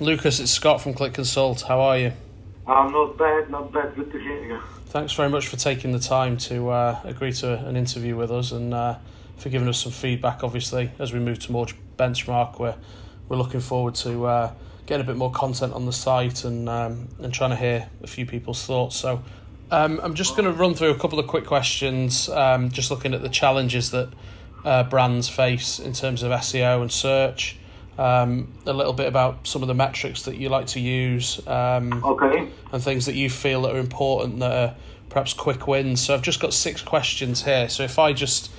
Lukasz, it's Scott from Click Consult. How are you? I'm not bad, not bad. Good to hear you. Thanks very much for taking the time to uh, agree to an interview with us and uh, for giving us some feedback. Obviously, as we move to towards benchmark, we're we're looking forward to uh, getting a bit more content on the site and um, and trying to hear a few people's thoughts. So. Um, I'm just going to run through a couple of quick questions, um, just looking at the challenges that uh, brands face in terms of SEO and search. Um, a little bit about some of the metrics that you like to use. Um, Okay. and things that you feel that are important that are perhaps quick wins. So I've just got six questions here. So if I just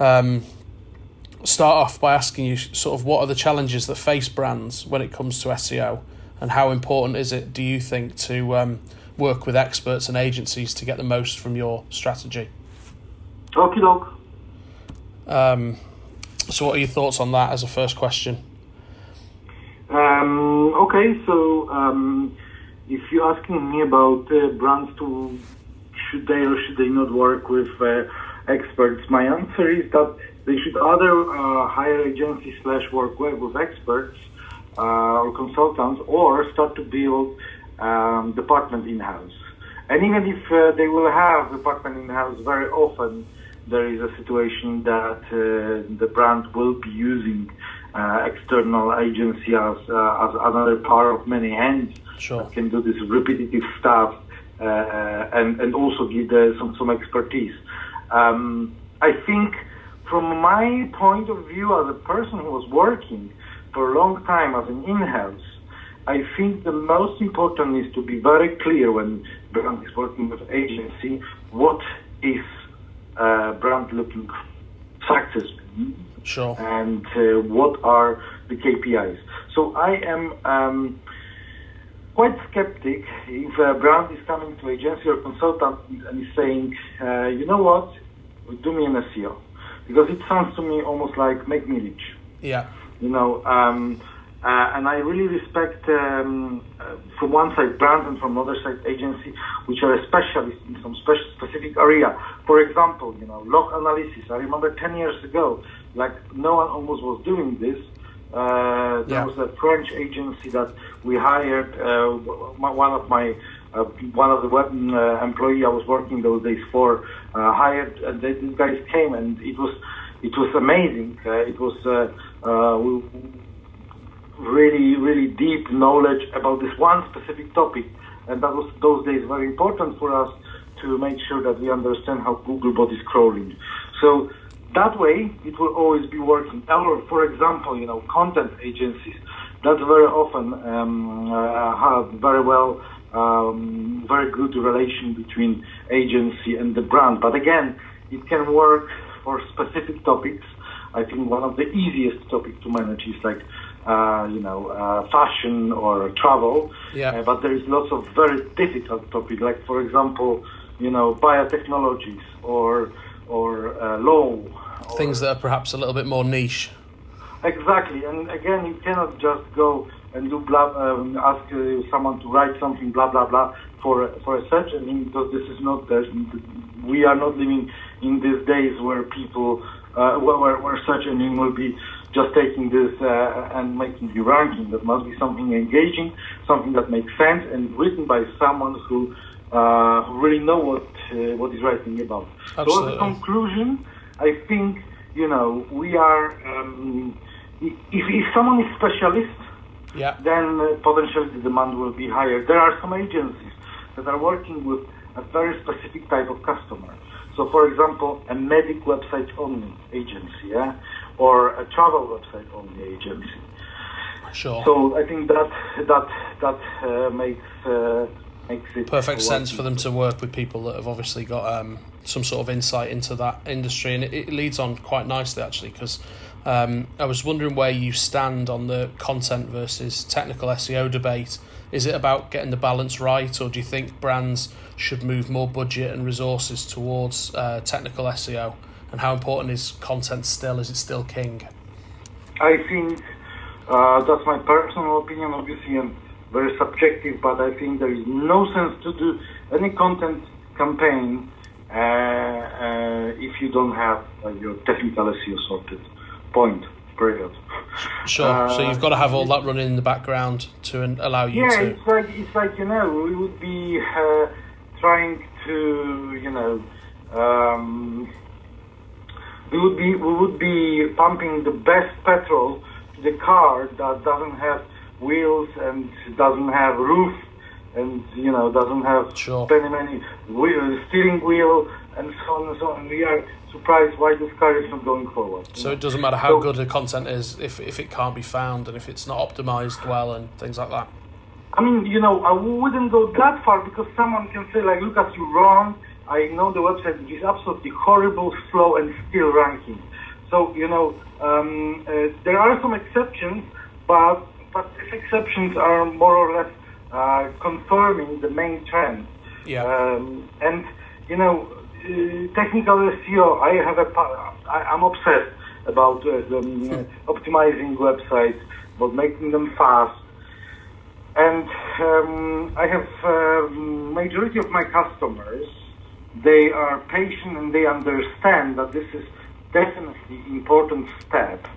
um, start off by asking you sort of what are the challenges that face brands when it comes to SEO and how important is it, do you think, to um, work with experts and agencies to get the most from your strategy? Okie doke. Um, so what are your thoughts on that as a first question? Um, okay, so um, if you're asking me about uh, brands to should they or should they not work with uh, experts, my answer is that they should either uh, hire agencies slash work with, experts uh, or consultants, or start to build um, department in house. And even if uh, they will have department in house, very often there is a situation that uh, the brand will be using external agency as, uh, as another part of many hands Sure. that can do this repetitive stuff uh, and and also give some some expertise. Um, I think, from my point of view, as a person who was working for a long time as an in-house, I think the most important is to be very clear when brand is working with agency what is uh, brand looking success Sure. and uh, what are the KPIs. So I am um, quite skeptic if a brand is coming to agency or consultant and is saying, uh, you know what, do me an SEO, because it sounds to me almost like make me rich Yeah. you know, um, uh, and I really respect um, uh, from one side brand and from another side agency, which are specialists in some special specific area. For example, you know, log analysis. I remember 10 years ago, like no one almost was doing this. Uh, there Yeah. was a French agency that we hired. Uh, one of my uh, one of the web uh, employee I was working those days for uh, hired, and they, these guys came, and it was it was amazing. Uh, it was uh, uh, really really deep knowledge about this one specific topic, and that was those days very important for us to make sure that we understand how Googlebot is crawling. So that way, it will always be working. Or, for example, you know, content agencies that very often um, uh, have very well, um, very good relation between agency and the brand. But again, it can work for specific topics. I think one of the easiest topics to manage is like, uh, you know, uh, fashion or travel. Yeah. Uh, but there is lots of very difficult topics, like for example, you know, biotechnologies or or uh, or- Things that are perhaps a little bit more niche. Exactly, and again, you cannot just go and do blah, um, ask uh, someone to write something blah blah blah for a- for a search engine because this is not the, we are not living in these days where people uh, where, where where search engine will be just taking this uh, and making the ranking. That must be something engaging, something that makes sense, and written by someone who uh, who really know what uh, what is writing about. So as a conclusion, I think you know we are. Um, if, if someone is specialist, Yeah. then uh, potentially the demand will be higher. There are some agencies that are working with a very specific type of customer. So, for example, a medic website only agency, yeah, or a travel website only agency. Sure. So I think that that that uh, makes uh, perfect sense for them to work with people that have obviously got um, some sort of insight into that industry, and it, it leads on quite nicely actually because um, I was wondering where you stand on the content versus technical SEO debate. Is it about getting the balance right, or do you think brands should move more budget and resources towards uh, technical SEO? And how important is content still? Is it still king? I think uh, that's my personal opinion, obviously, and very subjective. But I think there is no sense to do any content campaign uh, uh, if you don't have uh, your technical SEO sorted. Point. period. Sure. Uh, so you've got to have all that running in the background to allow you yeah, to. Yeah, it's like it's like you know we would be uh, trying to you know um, we would be we would be pumping the best petrol to the car that doesn't have wheels and doesn't have roof and you know doesn't have sure. many many wheel, steering wheel and so on and so on. And we are surprised why this car is not going forward. So it doesn't matter how so, good the content is if if it can't be found and if it's not optimized well and things like that. I mean, you know, I wouldn't go that far because someone can say like, "Lukasz, you're wrong. I know the website is absolutely horrible, slow, and still ranking." So you know, um, uh, there are some exceptions, but but these exceptions are more or less uh, confirming the main trend. Yeah. Um, and you know, uh, technical SEO. I have a. I, I'm obsessed about uh, the, um, optimizing websites, about making them fast. And um, I have uh, majority of my customers. They are patient and they understand that this is definitely important step, uh,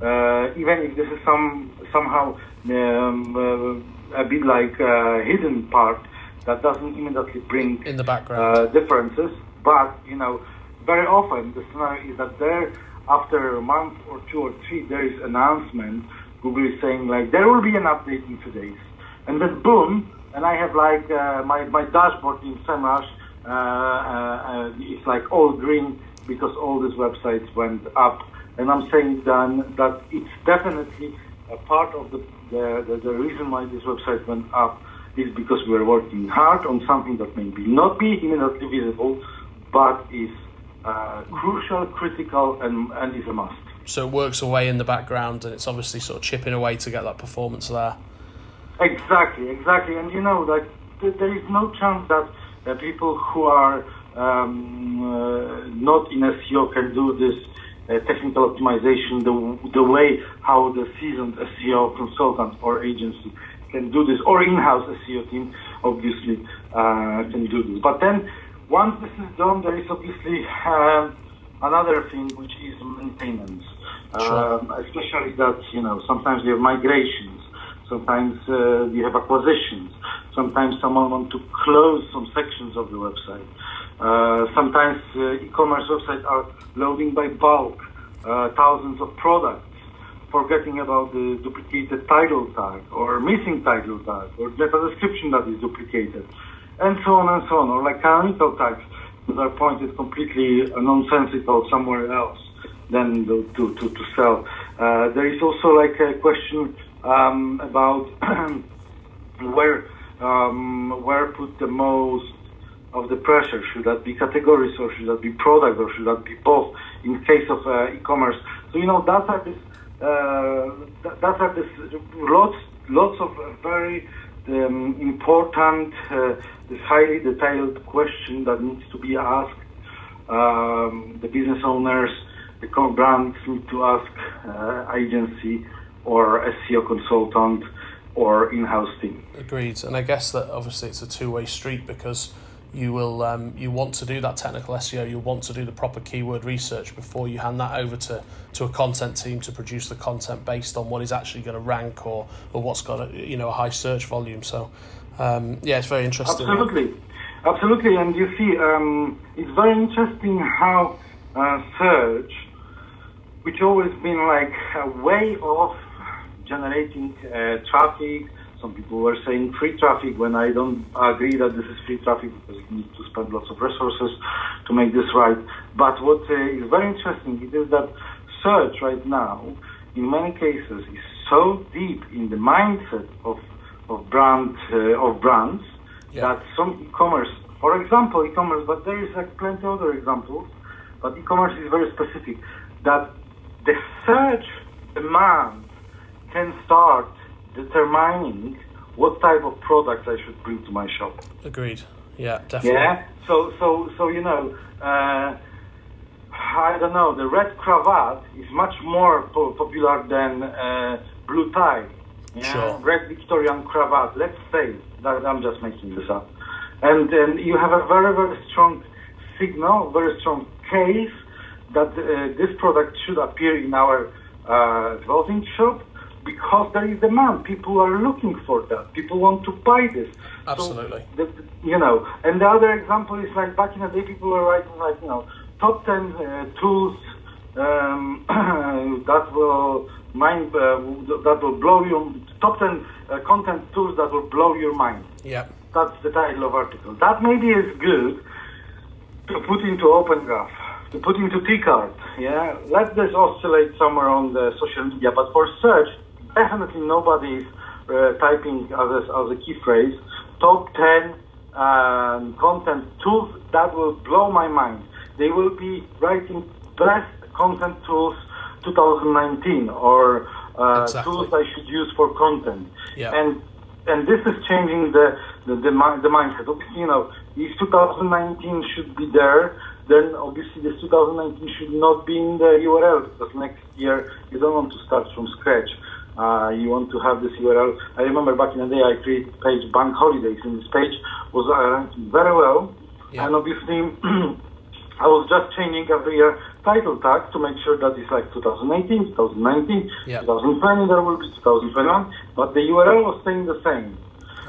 even if this is some somehow um, uh, a bit like a hidden part that doesn't immediately bring in the background uh, differences. But you know, very often the scenario is that there, after a month or two or three, there is announcement. Google is saying like there will be an update in two days, and then boom, and I have like uh, my my dashboard in SEMrush. Uh, uh, uh, it's like all green because all these websites went up, and I'm saying then that it's definitely a part of the the, the, the reason why this website went up is because we're working hard on something that may be not be immediately visible, but is uh, crucial, critical, and, and is a must. So it works away in the background, and it's obviously sort of chipping away to get that performance there. Exactly, exactly, and you know, like there is no chance that uh, people who are um, uh, not in SEO can do this uh, technical optimization the, the way how the seasoned SEO consultant or agency can do this, or in-house SEO team obviously uh, can do this. But then once this is done, there is obviously uh, another thing which is maintenance. Sure. Um, especially that you know sometimes you have migrations, sometimes uh, you have acquisitions, sometimes someone wants to close some sections of the website. Uh, sometimes uh, e-commerce websites are loading by bulk uh, thousands of products, forgetting about the duplicated title tag or missing title tag or data description that is duplicated and so on and so on, or like canonical tags that are pointed completely nonsensical somewhere else than to, to, to, to sell. Uh, there is also like a question um, about where um, where put the most of the pressure. Should that be categories or should that be product or should that be both? In case of uh, e-commerce, so you know that are this uh, that are this lots lots of very um, important, uh, this highly detailed question that needs to be asked. Um, the business owners, the brands need to ask uh, agency or SEO consultant or in-house team. Agreed, and I guess that obviously it's a two-way street because you will um, you want to do that technical SEO, you want to do the proper keyword research before you hand that over to, to a content team to produce the content based on what is actually going to rank or, or what's got a, you know a high search volume. So um, yeah, it's very interesting. Absolutely, absolutely, and you see, um, it's very interesting how uh, search, which always been like a way of generating uh, traffic some people were saying free traffic when I don't agree that this is free traffic because you need to spend lots of resources to make this right. But what uh, is very interesting is that search right now, in many cases, is so deep in the mindset of of brand uh, of brands yeah. that some e-commerce, for example, e-commerce, but there is like plenty other examples. But e-commerce is very specific that the search demand can start determining what type of products I should bring to my shop. Agreed. Yeah, definitely. Yeah. So so so you know, uh, I don't know. The red cravat is much more po- popular than uh, blue tie. Yeah? Sure. Red Victorian cravat. Let's say that I'm just making this up, and and you have a very very strong signal, very strong case that uh, this product should appear in our uh, clothing shop because there is demand. People are looking for that. People want to buy this. Absolutely. So, the, you know, and the other example is like back in the day, people were writing like, you know, top 10 uh, tools um, that will mind, uh, that will blow you, top 10 uh, content tools that will blow your mind. Yeah. That's the title of article. That maybe is good to put into Open Graph, to put into Tcard. Yeah, let this oscillate somewhere on the social media. But for search, definitely nobody is uh, typing as a, as a key phrase top 10 um, content tools that will blow my mind. They will be writing best content tools 2019 or uh, Exactly. tools I should use for content. Yeah. And and this is changing the the, the, the mindset. Obviously, you know, if 2019 should be there, then obviously this 2019 should not be in the URL because next year you don't want to start from scratch. Uh, you want to have this URL. I remember back in the day I created page bank holidays, and this page was uh, ranking very well. Yeah. And obviously, I was just changing every year title tag to make sure that it's like 2018, 2019, Yeah. 2020 there will be 2021, but the URL was staying the same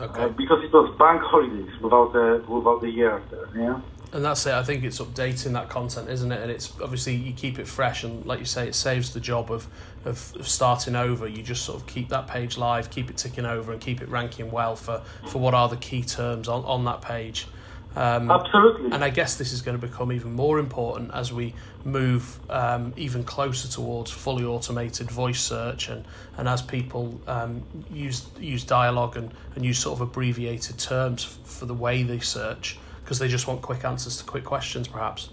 Okay. uh, because it was bank holidays without the without the year there. Yeah. And that's it. I think it's updating that content, isn't it? And it's obviously you keep it fresh, and like you say, it saves the job of, of of starting over. You just sort of keep that page live, keep it ticking over, and keep it ranking well for, for what are the key terms on, on that page. Um, Absolutely. and I guess this is going to become even more important as we move um, even closer towards fully automated voice search, and, and as people um, use use dialogue and, and use sort of abbreviated terms f- for the way they search, because they just want quick answers to quick questions, perhaps.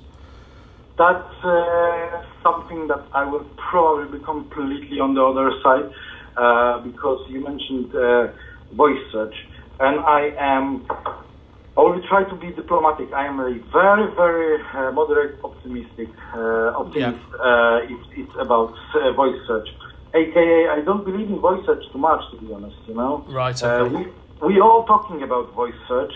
That's uh, something that I will probably be completely on the other side uh, because you mentioned uh, voice search, and I am. I will try to be diplomatic. I am a very, very uh, moderate optimistic uh, optimist. Uh, if it's about uh, voice search, aka I don't believe in voice search too much, to be honest. You know, Right, okay. we we all talking about voice search,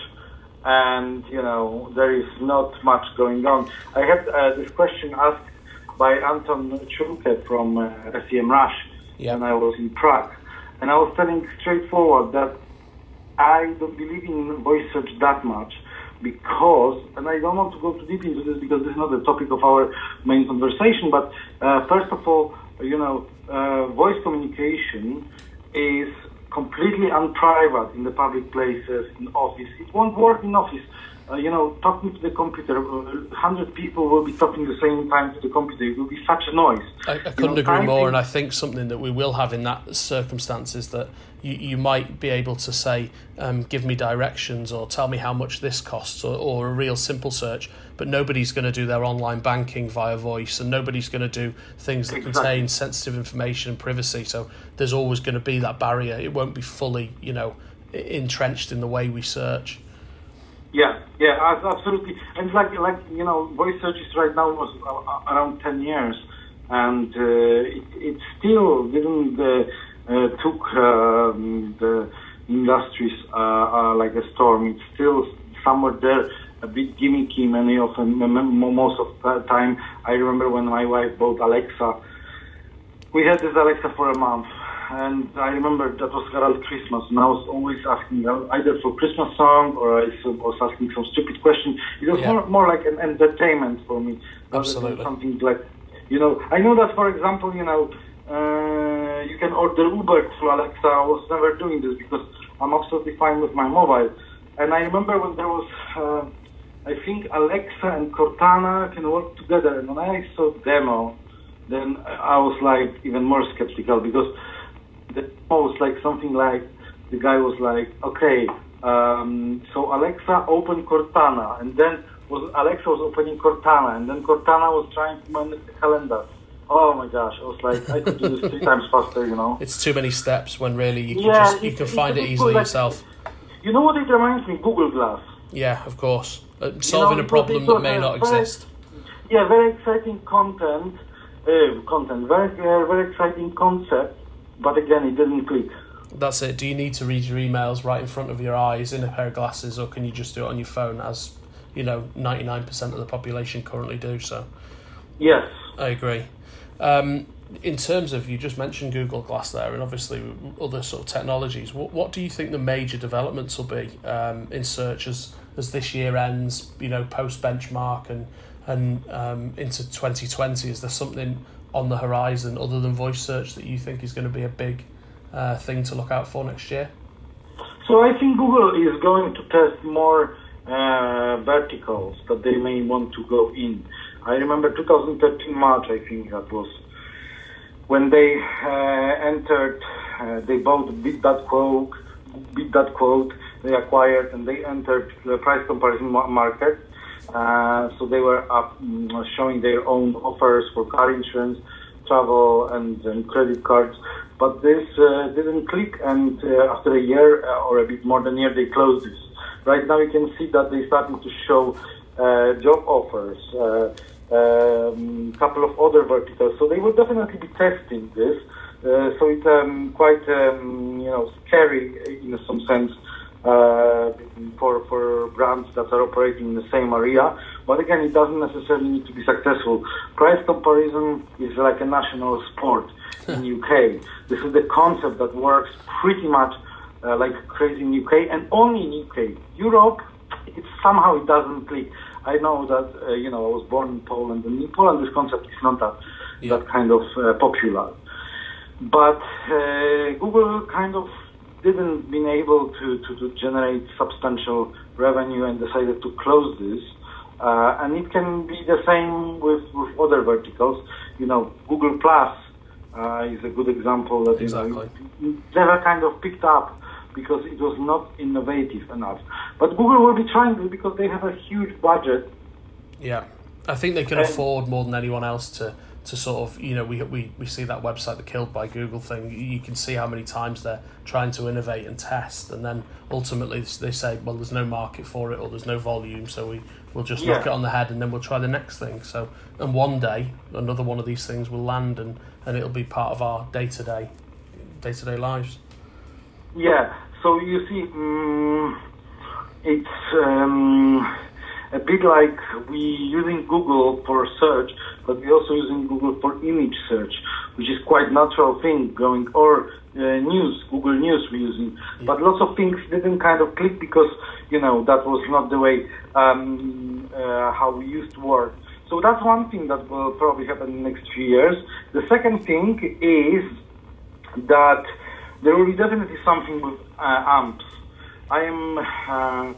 and you know there is not much going on. I had uh, this question asked by Anton Shulke from uh, SEMrush Yeah. when I was in Prague, and I was telling straightforward that I don't believe in voice search that much because, and I don't want to go too deep into this because this is not the topic of our main conversation, but uh, first of all, you know, uh, voice communication is completely unprivate in the public places, in office. It won't work in office. Uh, you know, talking to the computer, uh, 100 people will be talking the same time to the computer. It will be such a noise. I, I couldn't know, agree more, and I think something that we will have in that circumstance is that you, you might be able to say, um, give me directions or tell me how much this costs, or, or a real simple search, but nobody's going to do their online banking via voice, and nobody's going to do things that Exactly. contain sensitive information and privacy. So there's always going to be that barrier. It won't be fully, you know, entrenched in the way we search. Yeah, yeah, absolutely. And like, like you know, voice searches right now was uh, around ten years, and uh, it, it still didn't uh, uh, took um, the industries uh, uh, like a storm. It's still somewhere there, a bit gimmicky. Many of most of the time. I remember when my wife bought Alexa. We had this Alexa for a month, and I remember that was around Christmas, and I was always asking either for Christmas song or I was asking some stupid question. It was Yeah. more, more like an entertainment for me, Absolutely. something like, you know. I know that, for example, you know, uh, you can order Uber through Alexa. I was never doing this because I'm absolutely fine with my mobile. And I remember when there was, uh, I think Alexa and Cortana can work together, and when I saw demo then I was like even more skeptical because the was like something like the guy was like, okay, um, so Alexa open Cortana, and then was Alexa was opening Cortana, and then Cortana was trying to manage the calendar. Oh my gosh, I was like, I could do this three times faster, you know. It's too many steps when really you can Yeah, just you can find it easily like- yourself. You know what it reminds me? Google Glass. Yeah, of course. Uh, solving it a problem that may not very- exist. Yeah, very exciting content, uh, content, very uh, very exciting concept, but again, it didn't click. That's it. Do you need to read your emails right in front of your eyes in a pair of glasses, or can you just do it on your phone, as you know, ninety nine percent of the population currently do? So, Yes. I agree. Um, in terms of you just mentioned Google Glass there, and obviously other sort of technologies. What what do you think the major developments will be um, in search as as this year ends? You know, post benchmark and and um, into twenty twenty. Is there something on the horizon other than voice search that you think is going to be a big uh, thing to look out for next year? So I think Google is going to test more uh, verticals that they may want to go in. I remember 2013 March, I think that was when they uh, entered, uh, they bought BeatThatQuote, BeatThatQuote, they acquired and they entered the price comparison market. Uh, so they were up, mm, showing their own offers for car insurance, travel, and, and credit cards. But this uh, didn't click, and uh, after a year or a bit more than a year, they closed this. Right now, you can see that they're starting to show job offers um, a couple of other verticals. So they will definitely be testing this. Uh, so it's um, quite um, you know scary in some sense uh, for for brands that are operating in the same area. But again, it doesn't necessarily need to be successful. Price comparison is like a national sport in UK. This is the concept that works pretty much uh, like crazy in UK and only in UK. Europe, it somehow it doesn't click. I know that uh, you know I was born in Poland, and in Poland this concept is not that yeah. that kind of uh, popular. But uh, Google kind of didn't been able to, to, to, generate substantial revenue and decided to close this. Uh, and it can be the same with, with other verticals. You know, Google Plus uh, is a good example that exactly. never kind of picked up because it was not innovative enough. But Google will be trying to because they have a huge budget. Yeah, I think they can and, afford more than anyone else to to sort of you know we, we we see that website the killed by google thing. You can see how many times they're trying to innovate and test and then ultimately they say well there's no market for it or there's no volume so we we'll just yeah. knock it on the head and then we'll try the next thing. So and one day another one of these things will land and and it'll be part of our day-to-day day-to-day lives. Yeah, so you see, um, it's um, a bit like we using Google for search, but we also using Google for image search, which is quite natural thing going or uh, news, Google News we're using. Yeah. But lots of things didn't kind of click because you know that was not the way um, uh, how we used to work. So that's one thing that will probably happen in the next few years. The second thing is that there will be definitely something with uh, amps. I am uh,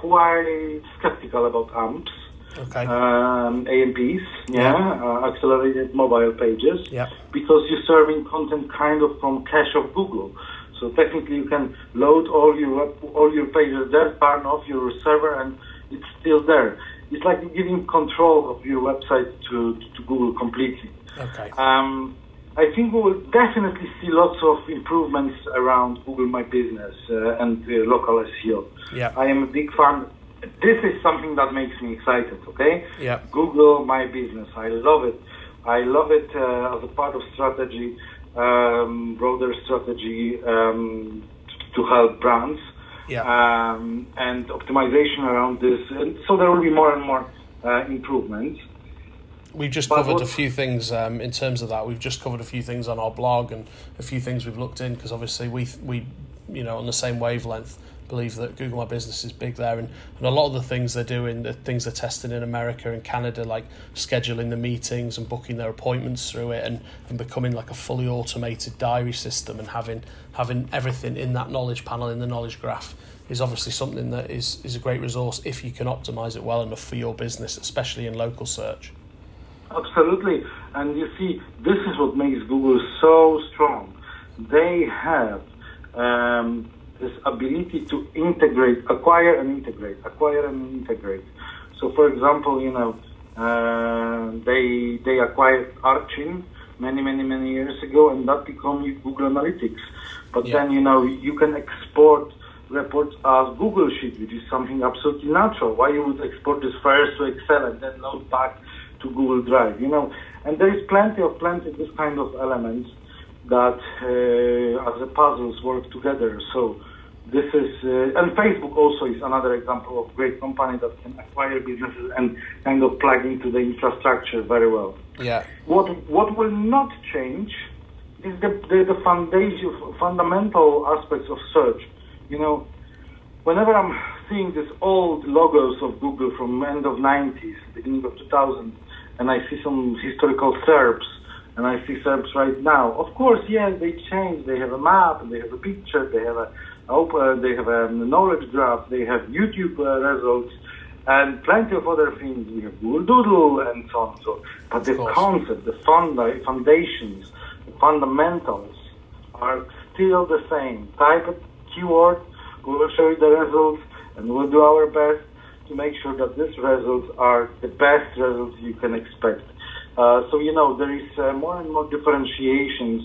quite skeptical about amps. Okay. Um, AMPs, yeah, yeah. Uh, accelerated mobile pages. Yeah. Because you're serving content kind of from cache of Google. So technically, you can load all your all your pages there, turn off your server, and it's still there. It's like giving control of your website to, to Google completely. Okay. Um, I think we will definitely see lots of improvements around Google My Business uh, and uh, local SEO. Yeah. I am a big fan. This is something that makes me excited, okay? Yeah. Google My Business. I love it. I love it uh, as a part of strategy, um, broader strategy um, to help brands. Yeah. Um, and optimization around this. And so there will be more and more uh, improvements we've just covered a few things um, in terms of that. We've just covered a few things on our blog and a few things we've looked in because obviously we we you know on the same wavelength believe that Google My Business is big there and, and a lot of the things they're doing, the things they're testing in America and Canada, like scheduling the meetings and booking their appointments through it and, and becoming like a fully automated diary system and having having everything in that knowledge panel in the knowledge graph is obviously something that is, is a great resource if you can optimize it well enough for your business, especially in local search. Absolutely. And you see, this is what makes Google so strong. They have um, this ability to integrate, acquire and integrate, acquire and integrate. So, for example, you know, uh, they they acquired Urchin many, many, many years ago, and that became Google Analytics. But yeah. then, you know, you can export reports as Google Sheet, which is something absolutely natural. Why you would export this first to Excel and then load back to Google Drive, you know. And there is plenty of plenty of this kind of elements that uh, as a puzzles work together. So this is uh, and Facebook also is another example of great company that can acquire businesses and kind of plug into the infrastructure very well. Yeah. What what will not change is the the, the foundation fundamental aspects of search. You know, whenever I'm seeing these old logos of Google from end of 90s, beginning of 2000, and I see some historical SERPs, and I see SERPs right now. Of course, yes, they change. They have a map, they have a picture, they have a open, they have a knowledge graph, they have YouTube uh, results, and plenty of other things. We have Google Doodle and so on. So, but the concept, the funda- foundations, the fundamentals are still the same. Type a keyword, we will show you the results, and we'll do our best to make sure that these results are the best results you can expect. Uh, so you know there is uh, more and more differentiations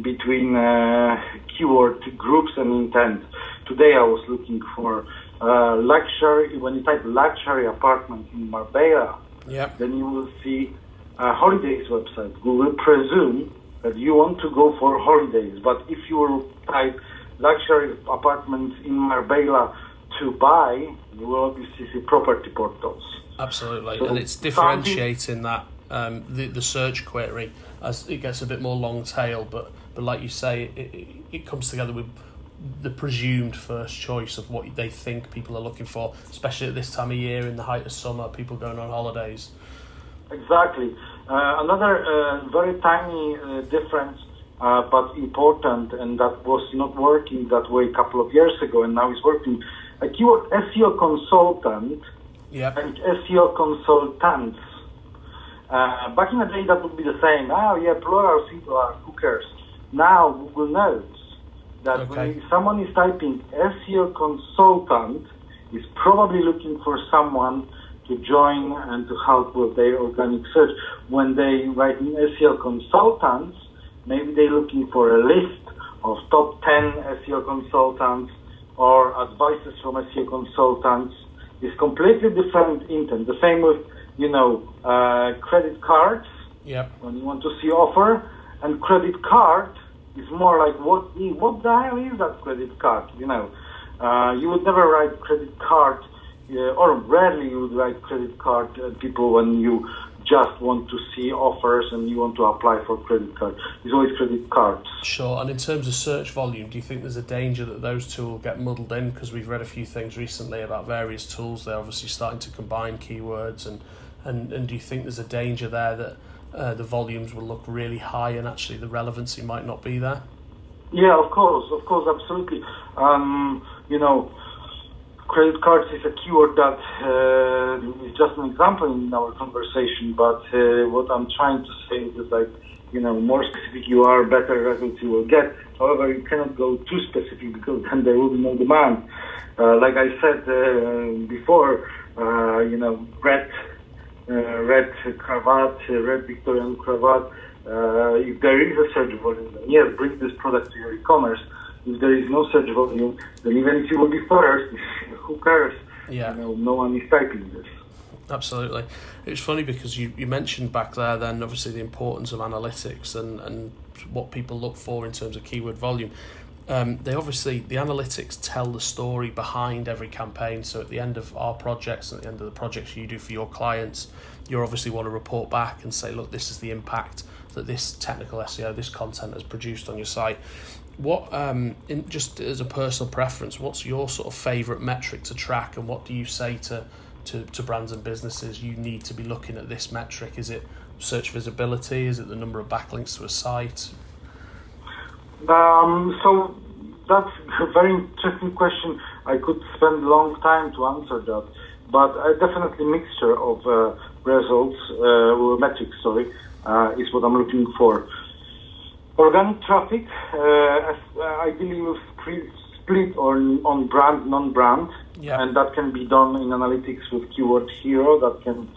between uh, keyword groups and intent. Today I was looking for uh, luxury. When you type luxury apartment in Marbella, yep. then you will see a holidays website. Google presume that you want to go for holidays, but if you will type luxury apartments in Marbella to buy, you will obviously see property portals. Absolutely, so and it's differentiating that um, the the search query as it gets a bit more long tail, but but like you say, it, it, it comes together with the presumed first choice of what they think people are looking for, especially at this time of year in the height of summer, people going on holidays. Exactly. Uh, another uh, very tiny uh, difference, uh, but important, and that was not working that way a couple of years ago, and now it's working. A keyword SEO consultant yep. and SEO consultants. Uh, back in the day, that would be the same. Oh, yeah, plural, singular, who cares? Now Google knows that okay. when someone is typing SEO consultant, is probably looking for someone to join and to help with their organic search. When they write in SEO consultants, maybe they're looking for a list of top 10 SEO consultants or advices from SEO consultants. It's completely different intent. The same with, you know, uh, credit cards. Yep. When you want to see offer and credit card it's more like what what the hell is that credit card? You know, uh, you would never write credit card, uh, or rarely you would write credit card uh, people when you just want to see offers and you want to apply for credit card. It's always credit cards. Sure. And in terms of search volume, do you think there's a danger that those two will get muddled in? Because we've read a few things recently about various tools. They're obviously starting to combine keywords, and and and do you think there's a danger there that uh, the volumes will look really high and actually the relevancy might not be there? Yeah, of course, of course, absolutely. Um, you know, credit cards is a keyword that uh, is just an example in our conversation, but uh, what I'm trying to say is like, you know, more specific you are, better results you will get. However, you cannot go too specific because then there will be no demand. Uh, like I said uh, before, uh, you know, red red cravat, uh, red Victorian cravat. Uh, if there is a search volume, yes, bring this product to your e-commerce. If there is no search volume, then even if you will be first, who cares? Yeah. You know, no one is typing this. Absolutely. It's funny because you, you mentioned back there then obviously the importance of analytics and, and what people look for in terms of keyword volume um, they obviously the analytics tell the story behind every campaign. So at the end of our projects, at the end of the projects you do for your clients, you obviously want to report back and say, look, this is the impact that this technical SEO, this content has produced on your site. What, um, in, just as a personal preference, what's your sort of favourite metric to track, and what do you say to, to to brands and businesses? You need to be looking at this metric. Is it search visibility? Is it the number of backlinks to a site? Um, so that's a very interesting question. I could spend a long time to answer that, but uh, definitely mixture of uh, results, uh, metrics, sorry, uh, is what I'm looking for. Organic traffic, uh, uh, ideally with split on, on brand, non-brand, and that can be done in analytics with Keyword Hero that can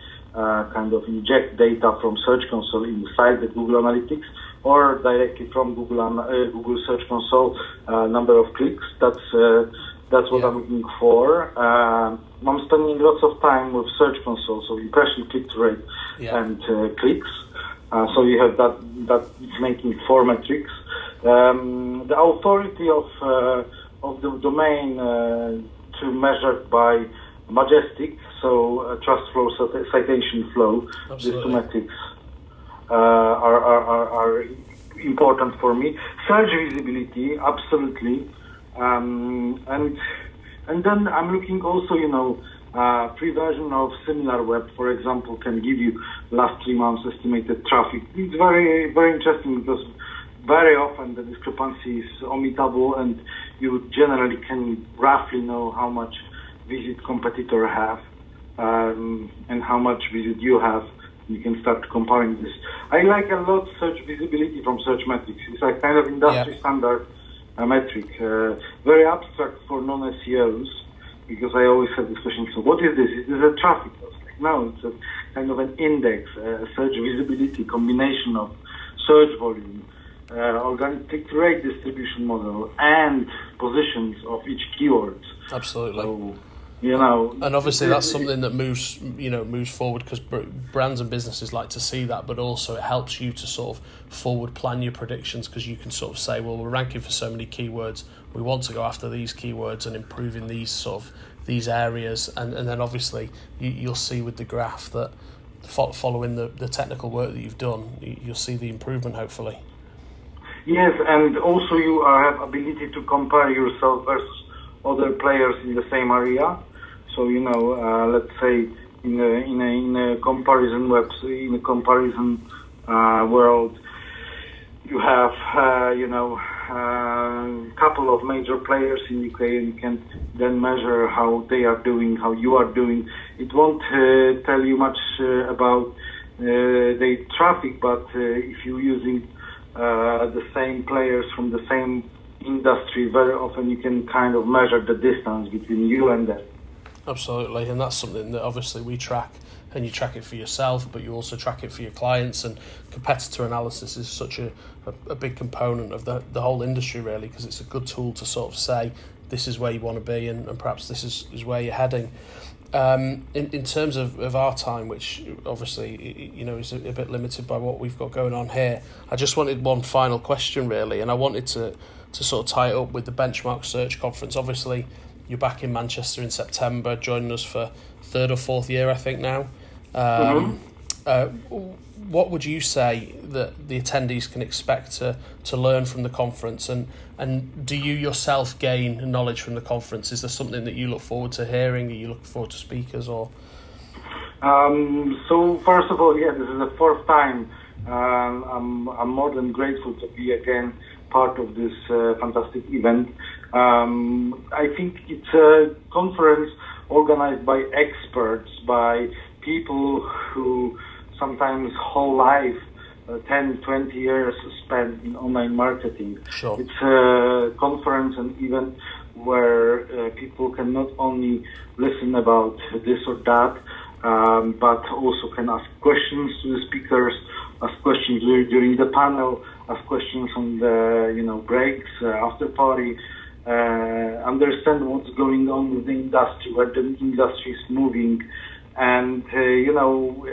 kind of inject data from Search Console inside the Google Analytics or directly from Google uh, Google Search Console uh, number of clicks. That's uh, that's what yeah. I'm looking for. Uh, I'm spending lots of time with Search Console, so impression click rate yeah. and uh, clicks. Uh, so you have that that making four metrics. Um, the authority of of the domain uh, to measure by Majestic, so uh, trust flow, citation flow, Absolutely. these two metrics uh, are, are, are, important for me. Search visibility, absolutely. Um, and and then I'm looking also, you know, uh, free version of SimilarWeb, for example, can give you last three months estimated traffic. It's very very interesting because very often the discrepancy is omittable, and you generally can roughly know how much visit competitor have um, and how much visit you have. You can start comparing this. I like a lot search visibility from Searchmetrics. It's a kind of industry Yeah. standard uh, metric, uh, very abstract for non-SEOs because I always have this question. So what is this? Is this a traffic loss? Like, no, it's a kind of an index, uh, search visibility combination of search volume, uh, organic click-to-rate distribution model, and positions of each keyword. Absolutely. So, you know, And obviously, that's something that moves, you know, moves forward because brands and businesses like to see that, but also it helps you to sort of forward plan your predictions because you can sort of say, well, we're ranking for so many keywords, we want to go after these keywords and improving these sort of these areas, and and then obviously you, you'll see with the graph that following the, the technical work that you've done, you, you'll see the improvement hopefully. Yes, and also you have ability to compare yourself versus other players in the same area. So you know, uh, let's say in a, in a in a comparison web in a comparison uh, world, you have uh, you know a couple of major players in UK, and you can then measure how they are doing, how you are doing. It won't uh, tell you much uh, about uh, the traffic, but uh, if you're using uh, the same players from the same industry, very often you can kind of measure the distance between you and them. Absolutely, and that's something that obviously we track, and you track it for yourself, but you also track it for your clients. And competitor analysis is such a, a, a big component of the, the whole industry, really, because it's a good tool to sort of say this is where you want to be, and, and perhaps this is, is where you're heading. Um, in, in terms of, of our time, which obviously you know is a, a bit limited by what we've got going on here, I just wanted one final question, really, and I wanted to to sort of tie it up with the benchmark search conference. Obviously, you're back in Manchester in September, joining us for third or fourth year, I think now. Um, uh, what would you say that the attendees can expect to, to learn from the conference, and and do you yourself gain knowledge from the conference? Is there something that you look forward to hearing? Are you looking forward to speakers or? Um, so first of all, yeah, this is the fourth time. Um, I'm I'm more than grateful to be again part of this uh, fantastic event. Um, I think it's a conference organized by experts, by people who sometimes whole life, uh, 10, 20 years spent in online marketing. Sure. It's a conference and event where uh, people can not only listen about this or that, um, but also can ask questions to the speakers, ask questions dur- during the panel, ask questions on the you know breaks, uh, after party, uh, understand what's going on with the industry, where the industry is moving, and uh, you know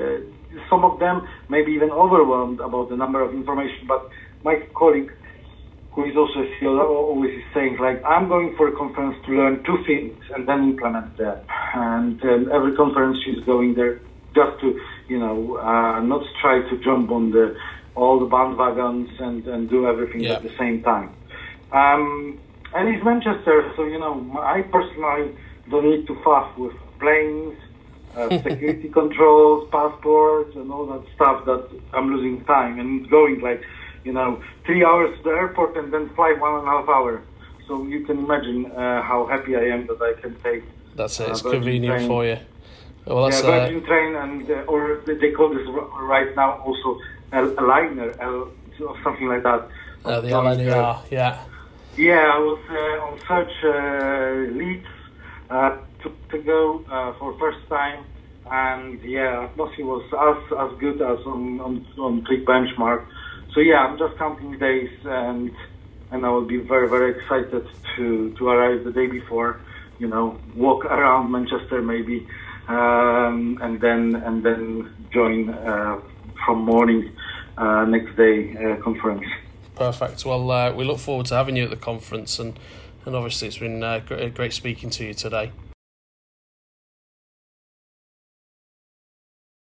some of them may be even overwhelmed about the number of information. But my colleague, who is also a CEO, always is saying like, I'm going for a conference to learn two things and then implement them. And um, every conference she's going there just to you know uh, not try to jump on the all the bandwagons and, and do everything Yeah. at the same time. Um, and it's Manchester, so you know I personally don't need to fuss with planes, uh, security controls, passports, and all that stuff. That I'm losing time and going like you know three hours to the airport and then fly one and a half hour. So you can imagine uh, how happy I am that I can take That's it. Uh, It's convenient train. for you. Well, that's yeah, uh, Virgin train and uh, or they call this right now also a, liner, or something like that. uh, the LNER. Yeah. yeah, I was uh, on search uh, Leeds uh, to, to go uh, for first time, and yeah, atmosphere was as as good as on on, on Click Benchmark. So yeah, I'm just counting days, and and I will be very very excited to to arrive the day before, you know, walk around Manchester maybe, um, and then and then join uh, from morning uh, next day uh, conference. Perfect. Well, uh, we look forward to having you at the conference, and and obviously it's been uh, great, great speaking to you today.